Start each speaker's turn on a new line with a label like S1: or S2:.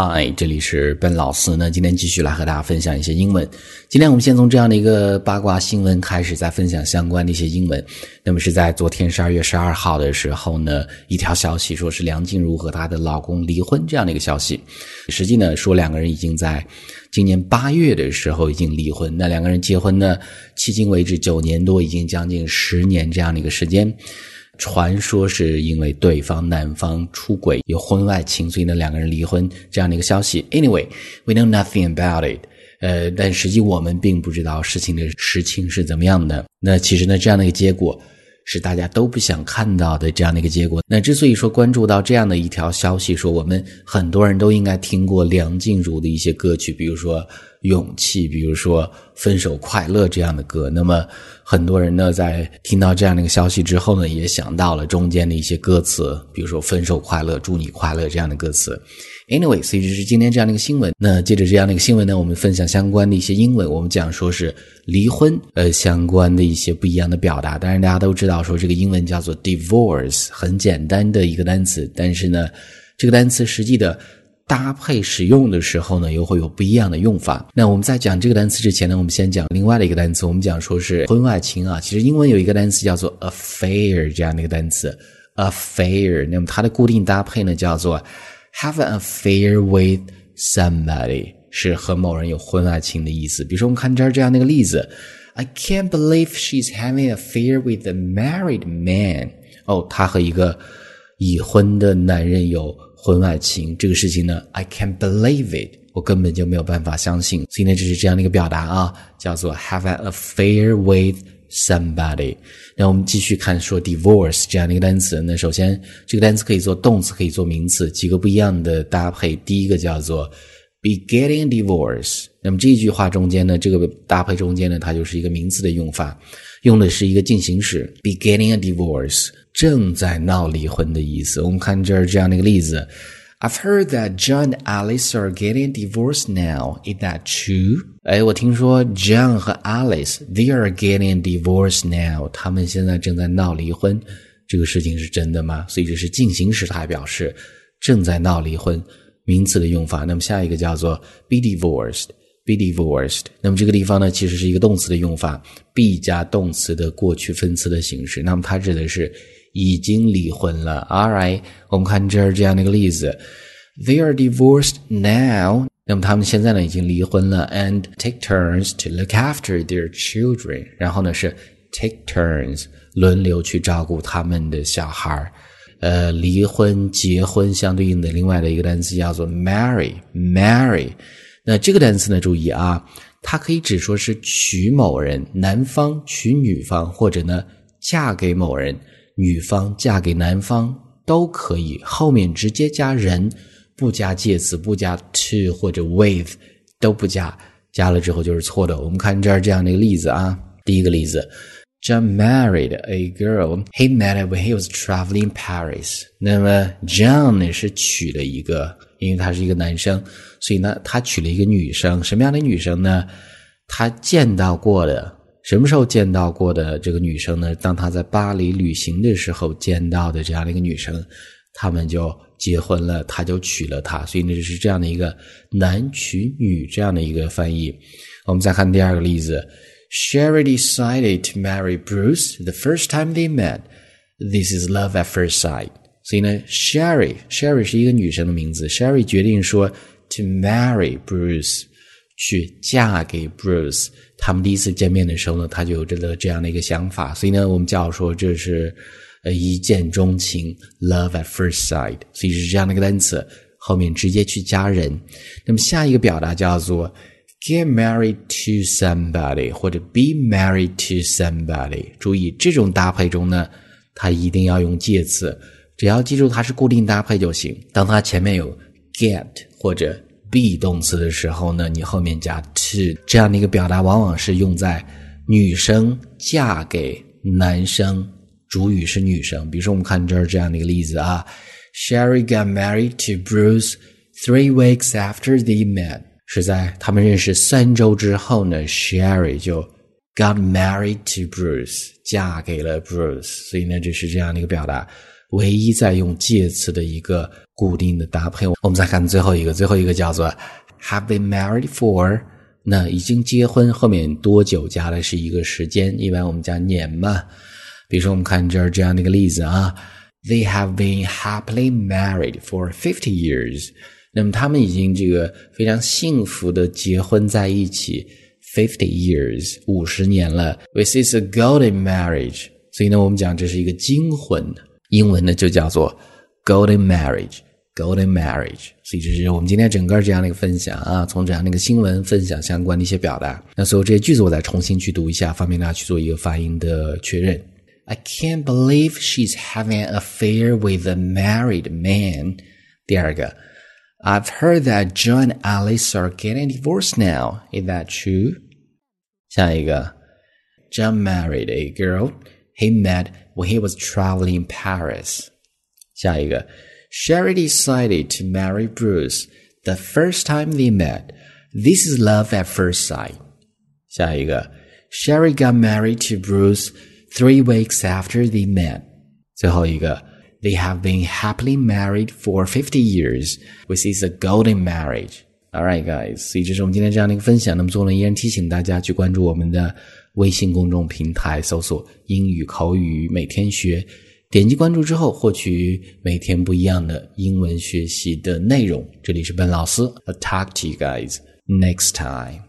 S1: 嗨，这里是笨老师呢。今天继续来和大家分享一些英文。今天我们先从这样的一个八卦新闻开始，再分享相关的一些英文。那么是在昨天十二月十二号的时候呢，一条消息说是梁静茹和她的老公离婚这样的一个消息。实际呢，说两个人已经在今年八月的时候已经离婚。那两个人结婚呢，迄今为止九年多，已经将近十年这样的一个时间。传说是因为对方男方出轨有婚外情，所以呢两个人离婚这样的一个消息。Anyway，we know nothing about it。呃，但实际我们并不知道事情的实情是怎么样的。那其实呢这样的一个结果是大家都不想看到的这样的一个结果。那之所以说关注到这样的一条消息，说我们很多人都应该听过梁静茹的一些歌曲，比如说。勇气，比如说《分手快乐》这样的歌，那么很多人呢在听到这样的一个消息之后呢，也想到了中间的一些歌词，比如说“分手快乐”“祝你快乐”这样的歌词。Anyway，所以这是今天这样的一个新闻。那接着这样的一个新闻呢，我们分享相关的一些英文，我们讲说是离婚，呃，相关的一些不一样的表达。当然，大家都知道说这个英文叫做 divorce，很简单的一个单词，但是呢，这个单词实际的。搭配使用的时候呢，又会有不一样的用法。那我们在讲这个单词之前呢，我们先讲另外的一个单词。我们讲说是婚外情啊，其实英文有一个单词叫做 affair 这样的一个单词，affair。那么它的固定搭配呢叫做 have an affair with somebody，是和某人有婚外情的意思。比如说我们看这儿这样的一个例子，I can't believe she's having an affair with a married man。哦，她和一个已婚的男人有。婚外情这个事情呢，I can't believe it，我根本就没有办法相信。所以呢，这是这样的一个表达啊，叫做 have an affair with somebody。那我们继续看说 divorce 这样的一个单词。那首先，这个单词可以做动词，可以做名词，几个不一样的搭配。第一个叫做 be getting divorce。那么这句话中间呢，这个搭配中间呢，它就是一个名词的用法，用的是一个进行时，be getting a divorce。正在闹离婚的意思。我们看这儿这样的一个例子：I've heard that John and Alice are getting divorced now. Is that true？哎，我听说 John 和 Alice they are getting divorced now。他们现在正在闹离婚，这个事情是真的吗？所以这是进行时态表示正在闹离婚，名词的用法。那么下一个叫做 be divorced。be divorced，那么这个地方呢，其实是一个动词的用法，be 加动词的过去分词的形式。那么它指的是已经离婚了。All right，我们看这儿这样的一个例子，They are divorced now。那么他们现在呢已经离婚了，and take turns to look after their children。然后呢是 take turns，轮流去照顾他们的小孩儿。呃，离婚、结婚相对应的另外的一个单词叫做 marry，marry。那这个单词呢，注意啊，它可以指说是娶某人，男方娶女方，或者呢嫁给某人。女方嫁给男方都可以，后面直接加人，不加介词，不加 to 或者 with，都不加，加了之后就是错的。我们看这儿这样的一个例子啊，第一个例子，John married a girl he met when he was traveling Paris。那么 John 呢是娶了一个，因为他是一个男生，所以呢他娶了一个女生。什么样的女生呢？他见到过的。什么时候见到过的这个女生呢？当他在巴黎旅行的时候见到的这样的一个女生，他们就结婚了，他就娶了她，所以呢就是这样的一个男娶女这样的一个翻译。我们再看第二个例子：Sherry decided to marry Bruce the first time they met. This is love at first sight. 所以呢，Sherry，Sherry 是一个女生的名字，Sherry 决定说 to marry Bruce。去嫁给 Bruce，他们第一次见面的时候呢，他就有这个这样的一个想法，所以呢，我们叫说这是呃一见钟情，love at first sight，所以是这样的一个单词，后面直接去加人。那么下一个表达叫做 get married to somebody 或者 be married to somebody。注意这种搭配中呢，它一定要用介词，只要记住它是固定搭配就行。当它前面有 get 或者 be 动词的时候呢，你后面加 to 这样的一个表达，往往是用在女生嫁给男生，主语是女生。比如说，我们看这儿这样的一个例子啊，Sherry got married to Bruce three weeks after they met，是在他们认识三周之后呢，Sherry 就 got married to Bruce，嫁给了 Bruce。所以呢，这是这样的一个表达。唯一在用介词的一个固定的搭配。我们再看最后一个，最后一个叫做 have been married for，那已经结婚，后面多久加的是一个时间，一般我们加年嘛。比如说，我们看这儿这样的一个例子啊，They have been happily married for fifty years。那么他们已经这个非常幸福的结婚在一起 fifty years 五十年了，This is a golden marriage。所以呢，我们讲这是一个金婚。英文呢就叫做 golden marriage，golden marriage。所以这是我们今天整个这样的一个分享啊，从这样的一个新闻分享相关的一些表达。那所有这些句子我再重新去读一下，方便大家去做一个发音的确认。I can't believe she's having an affair with a married man。第二个，I've heard that John and Alice are getting divorced now. Is that true？下一个，John married a girl he met when he was traveling in Paris. 下一个，Sherry decided to marry Bruce the first time they met. This is love at first sight. 下一个，Sherry got married to Bruce three weeks after they met. 最后一个，They have been happily married for fifty years, which is a golden marriage. All right, guys. 所以这是我们今天这样的一个分享。那么最后呢，依然提醒大家去关注我们的 微信公众平台，搜索“英语口语每天学”，点击关注之后，获取每天不一样的英文学习的内容。这里是本老师，I talk to you guys next time.